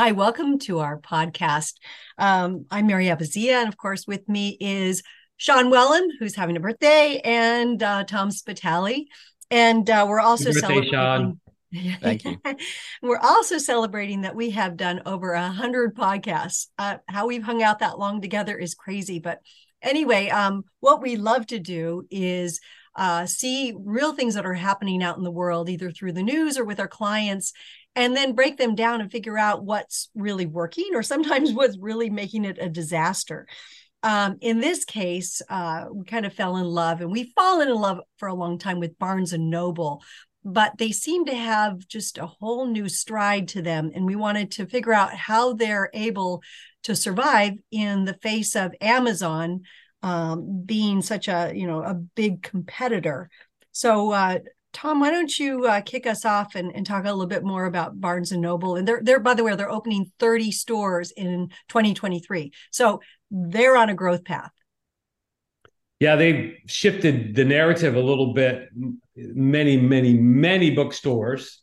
Hi, welcome to our podcast. Um, I'm Mary Abbazia, and of course, with me is Sean Whelan, who's having a birthday, and uh, Tom Spitale. And uh, we're also birthday, celebrating. Sean. Thank you. we're also celebrating that we have done over a hundred podcasts. Uh, how we've hung out that long together is crazy, but anyway, um, what we love to do is uh, see real things that are happening out in the world, either through the news or with our clients, and then break them down and figure out what's really working or sometimes what's really making it a disaster. Um, in this case, uh, we kind of fell in love, and we've fallen in love for a long time with Barnes and Noble, but they seem to have just a whole new stride to them, and we wanted to figure out how they're able to survive in the face of Amazon um, being such a you know a big competitor. So uh, Tom, why don't you uh, kick us off and, and talk a little bit more about Barnes and Noble? And they're they're by the way, they're opening 30 stores in 2023. So they're on a growth path. Yeah, they've shifted the narrative a little bit. Many, many, many bookstores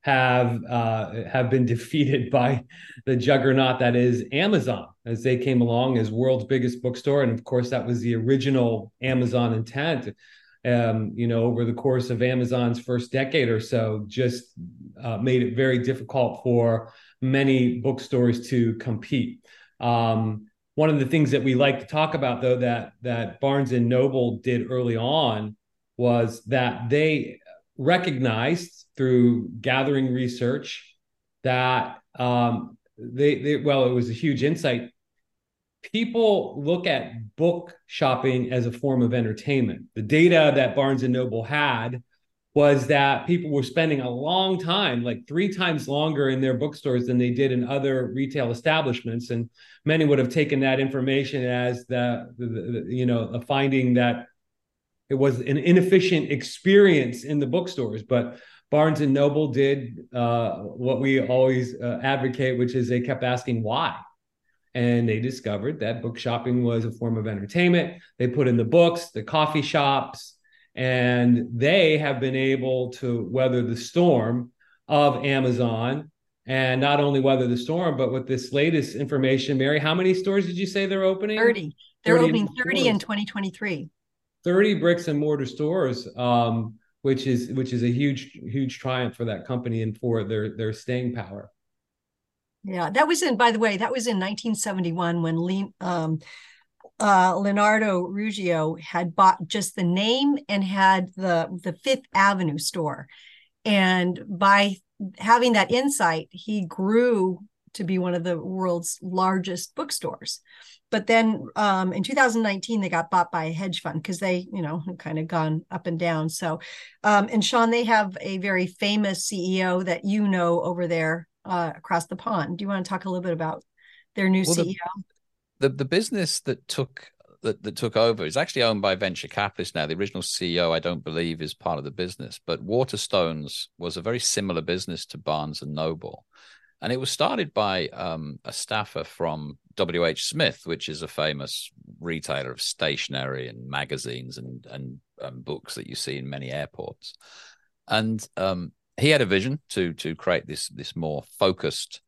have uh, have been defeated by the juggernaut that is Amazon, as they came along as world's biggest bookstore, and of course that was the original Amazon intent um, you know, over the course of Amazon's first decade or so, just uh, made it very difficult for many bookstores to compete. Um, one of the things that we like to talk about, though, that that Barnes and Noble did early on was that they recognized through gathering research that um, they, they well, it was a huge insight people look at book shopping as a form of entertainment. The data that Barnes and Noble had was that people were spending a long time, like three times longer in their bookstores than they did in other retail establishments. And many would have taken that information as the, the, the you know, a finding that it was an inefficient experience in the bookstores. But Barnes and Noble did uh, what we always uh, advocate, which is they kept asking why and they discovered that book shopping was a form of entertainment. They put in the books, the coffee shops, and they have been able to weather the storm of Amazon and not only weather the storm, but with this latest information, Mary, how many stores did you say they're opening? 30. They're 30 opening 30 stores. in 2023. 30 bricks and mortar stores, um, which is which is a huge, huge triumph for that company and for their their staying power. Yeah, that was in, by the way, that was in 1971 when um, uh, Leonardo Riggio had bought just the name and had the the Fifth Avenue store, and by having that insight, he grew to be one of the world's largest bookstores. But then um, in 2019, they got bought by a hedge fund because they, you know, kind of gone up and down. So, um, and Sean, they have a very famous CEO that you know over there uh, across the pond. Do you want to talk a little bit about their new well, CEO? The, the, the business that took that, that took over is actually owned by venture capitalists now. The original CEO, I don't believe, is part of the business, but Waterstones was a very similar business to Barnes and Noble. And it was started by um, a staffer from WH Smith, which is a famous retailer of stationery and magazines and, and, and books that you see in many airports. And um, he had a vision to to create this this more focused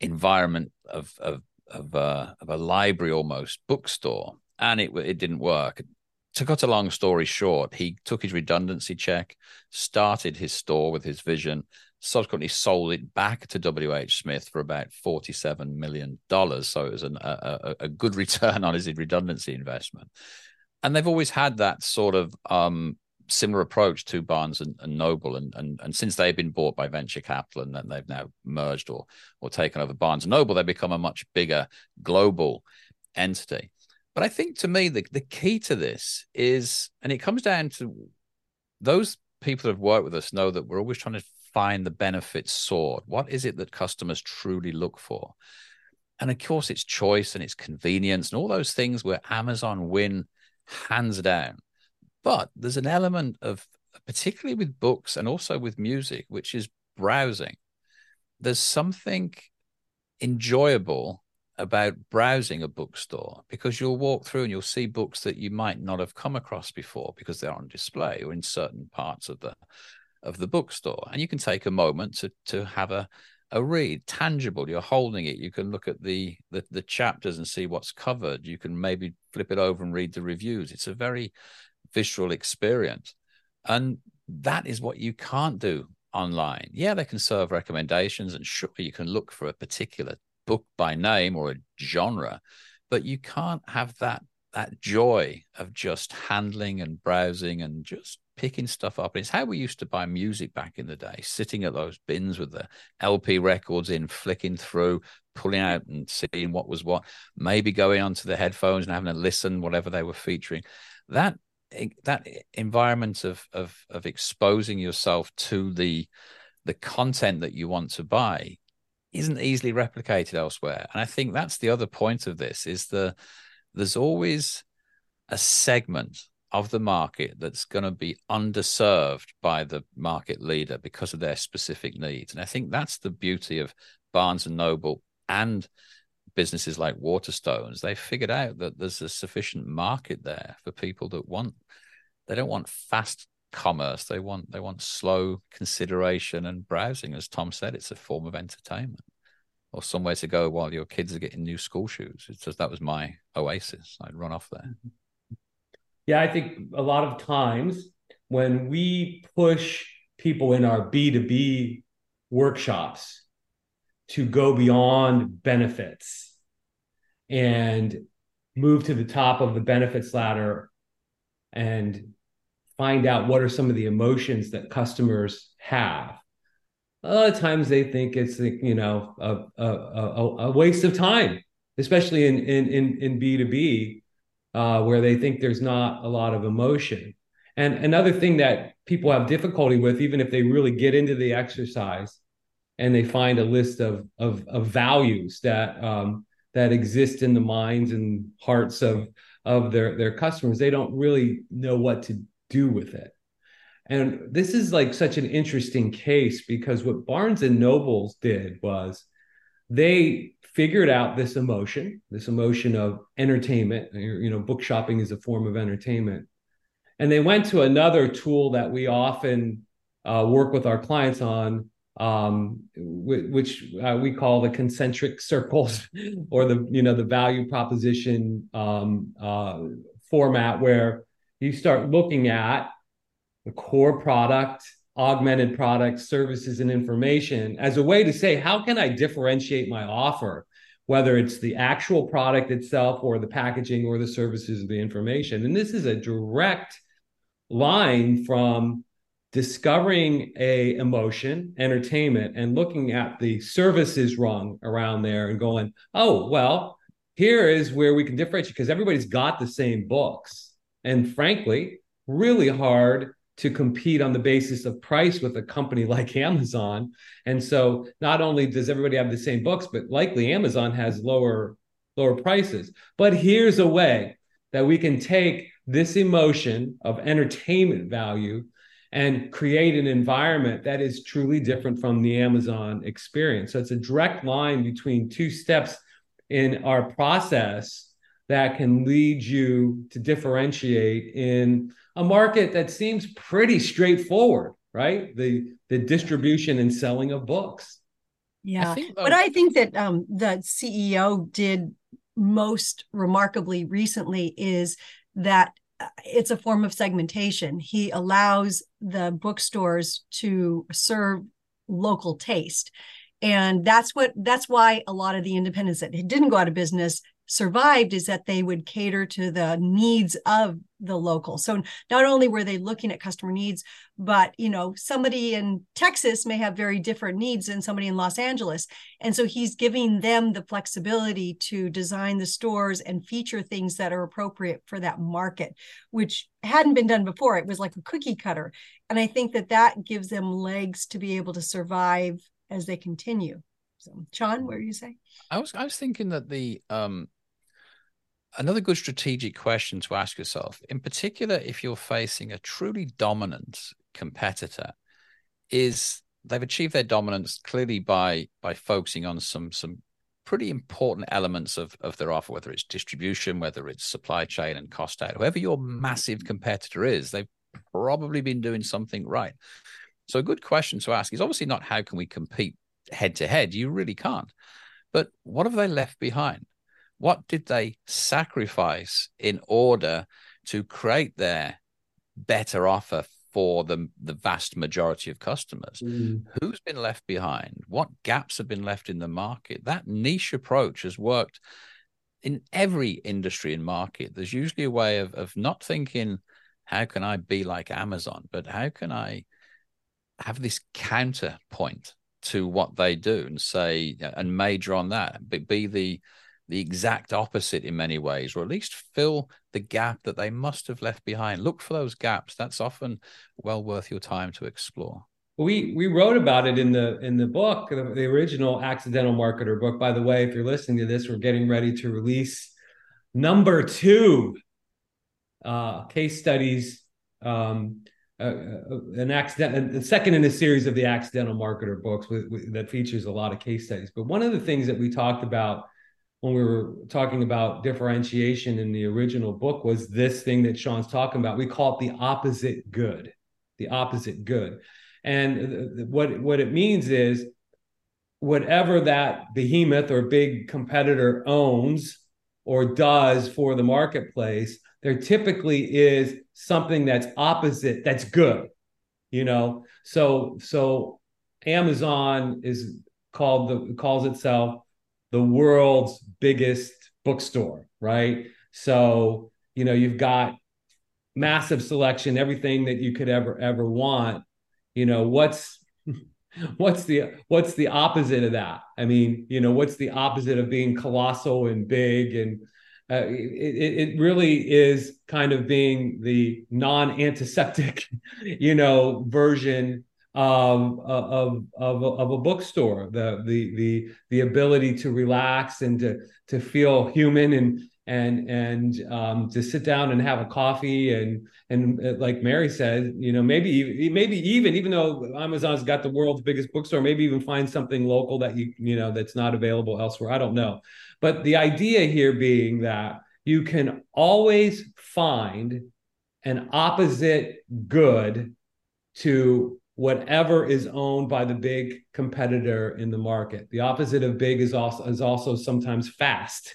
environment of of of, uh, of a library almost bookstore, and it it didn't work. To cut a long story short, he took his redundancy check, started his store with his vision, subsequently sold it back to WH Smith for about $47 million. So it was an, a, a, good return on his redundancy investment. And they've always had that sort of um, similar approach to Barnes and, and, Noble, and, and and since they've been bought by venture capital and then they've now merged or or taken over Barnes and Noble, they've become a much bigger global entity. But I think to me the the key to this is, and it comes down to those people that have worked with us know that we're always trying to find the benefit sword. What is it that customers truly look for? And of course, it's choice and it's convenience and all those things where Amazon win hands down. But there's an element of, particularly with books and also with music, which is browsing. There's something enjoyable about browsing a bookstore because you'll walk through and you'll see books that you might not have come across before because they're on display or in certain parts of the of the bookstore. And you can take a moment to to have a a read tangible. You're holding it. You can look at the, the the chapters and see what's covered. You can maybe flip it over and read the reviews. It's a very visual experience and that is what you can't do online yeah they can serve recommendations and sure you can look for a particular book by name or a genre but you can't have that that joy of just handling and browsing and just picking stuff up. It's how we used to buy music back in the day, sitting at those bins with the LP records in, flicking through, pulling out and seeing what was what, maybe going onto the headphones and having a listen, whatever they were featuring. That that environment of of of exposing yourself to the the content that you want to buy isn't easily replicated elsewhere. And I think that's the other point of this is the there's always a segment of the market that's going to be underserved by the market leader because of their specific needs. And I think that's the beauty of Barnes and Noble and businesses like Waterstones. They figured out that there's a sufficient market there for people that want they don't want fast commerce. They want they want slow consideration and browsing. As Tom said, it's a form of entertainment or somewhere to go while your kids are getting new school shoes. It's just that was my oasis. I'd run off there. Yeah, I think a lot of times when we push people in our B2B workshops to go beyond benefits and move to the top of the benefits ladder and find out what are some of the emotions that customers have a lot of times they think it's you know a, a, a waste of time, especially in in in B two B, uh, where they think there's not a lot of emotion. And another thing that people have difficulty with, even if they really get into the exercise, and they find a list of of, of values that um, that exist in the minds and hearts of of their their customers, they don't really know what to do with it. And this is like such an interesting case because what Barnes and Nobles did was they figured out this emotion, this emotion of entertainment. You know, book shopping is a form of entertainment. And they went to another tool that we often uh, work with our clients on, um, which uh, we call the concentric circles, or the you know the value proposition um, uh, format, where you start looking at the core product, augmented products, services, and information as a way to say, how can I differentiate my offer, whether it's the actual product itself or the packaging or the services or the information? And this is a direct line from discovering a emotion entertainment and looking at the services rung around there and going oh well here is where we can differentiate because everybody's got the same books and frankly really hard to compete on the basis of price with a company like Amazon. And so not only does everybody have the same books, but likely Amazon has lower lower prices. But here's a way that we can take this emotion of entertainment value and create an environment that is truly different from the Amazon experience. So it's a direct line between two steps in our process that can lead you to differentiate in a market that seems pretty straightforward, right? The the distribution and selling of books. Yeah, I think, but I think that um, the CEO did most remarkably recently is that it's a form of segmentation. He allows the bookstores to serve local taste and that's what that's why a lot of the independents that didn't go out of business survived is that they would cater to the needs of the local. So not only were they looking at customer needs, but you know, somebody in Texas may have very different needs than somebody in Los Angeles. And so he's giving them the flexibility to design the stores and feature things that are appropriate for that market, which hadn't been done before. It was like a cookie cutter. And I think that that gives them legs to be able to survive as they continue. So, Sean, what are you saying? I was I was thinking that the um another good strategic question to ask yourself, in particular, if you're facing a truly dominant competitor, is they've achieved their dominance clearly by by focusing on some some pretty important elements of of their offer, whether it's distribution, whether it's supply chain and cost out. Whoever your massive competitor is, they've probably been doing something right. So a good question to ask is obviously not how can we compete head to head. You really can't. But what have they left behind? What did they sacrifice in order to create their better offer for the, the vast majority of customers? Mm. Who's been left behind? What gaps have been left in the market? That niche approach has worked in every industry and market. There's usually a way of, of not thinking, how can I be like Amazon, but how can I have this counterpoint to what they do and say and major on that, but be the the exact opposite in many ways, or at least fill the gap that they must have left behind. Look for those gaps. That's often well worth your time to explore. We we wrote about it in the in the book, the, the original Accidental Marketer book. By the way, if you're listening to this, we're getting ready to release number two uh, case studies. Um, uh, uh, an accident, the second in a series of the accidental marketer books with, with, that features a lot of case studies. But one of the things that we talked about when we were talking about differentiation in the original book was this thing that Sean's talking about. We call it the opposite good, the opposite good. And what what it means is whatever that behemoth or big competitor owns or does for the marketplace, there typically is something that's opposite that's good. You know, so so Amazon is called the calls itself the world's biggest bookstore, right? So, you know, you've got massive selection, everything that you could ever ever want. You know, what's what's the what's the opposite of that? I mean, you know, what's the opposite of being colossal and big and uh, it, it really is kind of being the non-antiseptic, you know, version of of of, of a bookstore the the the the ability to relax and to to feel human and and and um, to sit down and have a coffee and and uh, like Mary said, you know, maybe maybe even even though Amazon's got the world's biggest bookstore, maybe even find something local that you you know that's not available elsewhere. I don't know, but the idea here being that you can always find an opposite good to whatever is owned by the big competitor in the market. The opposite of big is also is also sometimes fast.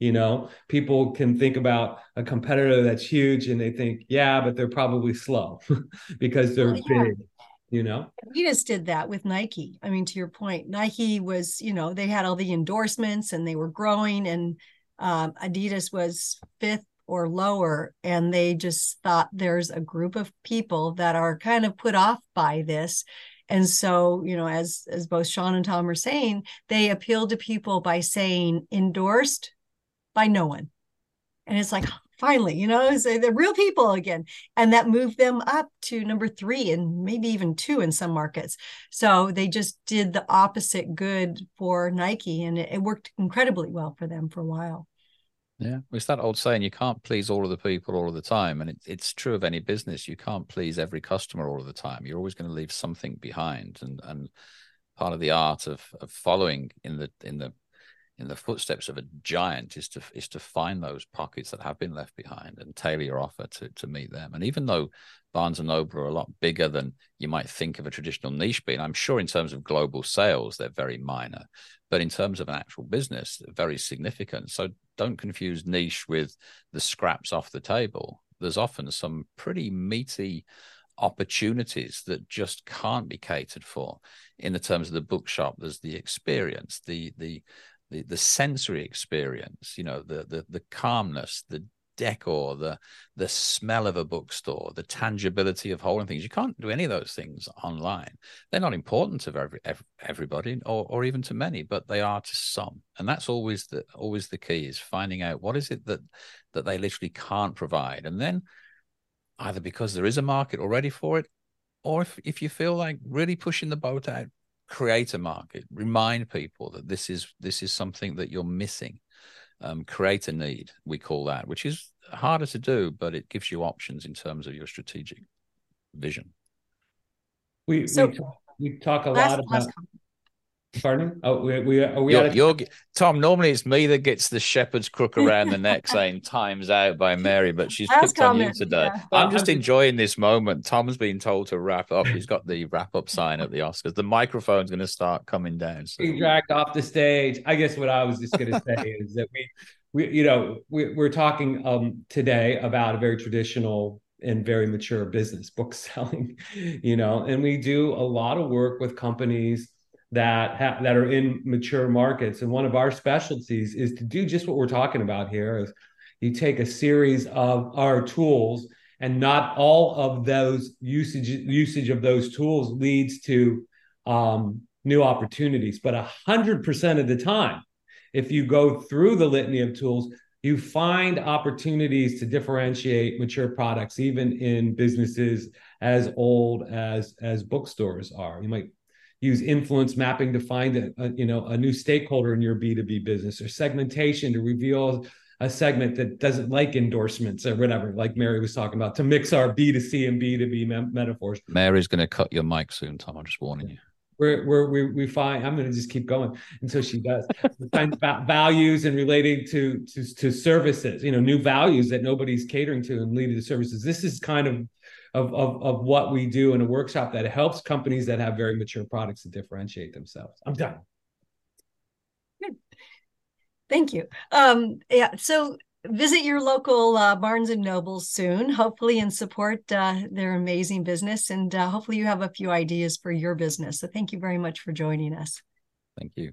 You know, people can think about a competitor that's huge and they think, yeah, but they're probably slow because they're well, yeah. big. You know, Adidas did that with Nike. I mean, to your point, Nike was, you know, they had all the endorsements and they were growing, and um, Adidas was fifth or lower and they just thought there's a group of people that are kind of put off by this. And so you know as as both sean and tom are saying they appeal to people by saying endorsed by no one. And it's like finally you know so the real people again. And that moved them up to number three and maybe even two in some markets. So they just did the opposite good for nike and it, it worked incredibly well for them for a while yeah, it's that old saying: you can't please all of the people all of the time, and it, it's true of any business. You can't please every customer all of the time. You're always going to leave something behind, and and part of the art of of following in the in the in the footsteps of a giant is to is to find those pockets that have been left behind and tailor your offer to to meet them. And even though Barnes and Noble are a lot bigger than you might think of a traditional niche being, I'm sure in terms of global sales they're very minor, but in terms of an actual business, very significant. So don't confuse niche with the scraps off the table. There's often some pretty meaty opportunities that just can't be catered for in the terms of the bookshop there's the experience the the the, the sensory experience you know the the the calmness the decor, the the smell of a bookstore, the tangibility of holding things. You can't do any of those things online. They're not important to every, every, everybody or, or even to many, but they are to some. And that's always the always the key is finding out what is it that that they literally can't provide. And then either because there is a market already for it, or if, if you feel like really pushing the boat out, create a market, remind people that this is this is something that you're missing um, create a need, we call that, which is harder to do, but it gives you options in terms of your strategic vision. We, so, we, talk, we talk a lot about. Pardon? Oh, we, we are we you're, out of- you're, Tom. Normally, it's me that gets the shepherd's crook around the neck, saying "Time's out" by Mary, but she's Last picked on you comment, today. yeah. I'm just enjoying this moment. Tom's been told to wrap up. He's got the wrap up sign at the Oscars. The microphone's going to start coming down. So. being dragged off the stage. I guess what I was just going to say is that we, we, you know, we, we're talking um, today about a very traditional and very mature business, book selling, you know, and we do a lot of work with companies that ha- that are in mature markets. And one of our specialties is to do just what we're talking about here. Is you take a series of our tools, and not all of those usage usage of those tools leads to um, new opportunities. But a hundred percent of the time, if you go through the litany of tools, you find opportunities to differentiate mature products, even in businesses as old as as bookstores are. You might use influence mapping to find a, a, you know a new stakeholder in your b2b business or segmentation to reveal a segment that doesn't like endorsements or whatever like mary was talking about to mix our b2c and b2b me- metaphors Mary's going to cut your mic soon, Tom. I'm just warning you. we're, we're, we we find i'm going to just keep going until she does we find va- values and relating to, to to services you know new values that nobody's catering to and leading to services this is kind of of, of of what we do in a workshop that helps companies that have very mature products to differentiate themselves i'm done Good. Thank you. Um, yeah, so visit your local uh, Barnes and Nobles soon, hopefully, and support uh, their amazing business. And uh, hopefully, you have a few ideas for your business. So, thank you very much for joining us. Thank you.